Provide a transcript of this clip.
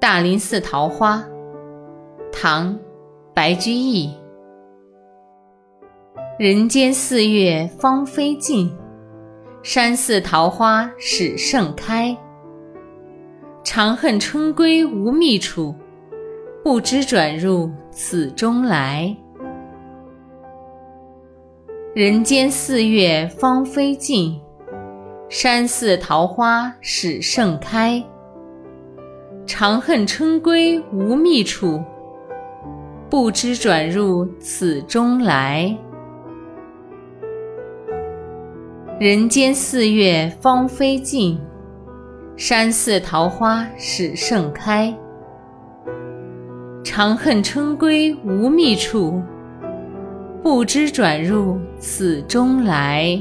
大林寺桃花，唐·白居易。人间四月芳菲尽，山寺桃花始盛开。长恨春归无觅处，不知转入此中来。人间四月芳菲尽。山寺桃花始盛开，长恨春归无觅处，不知转入此中来。人间四月芳菲尽，山寺桃花始盛开。长恨春归无觅处，不知转入此中来。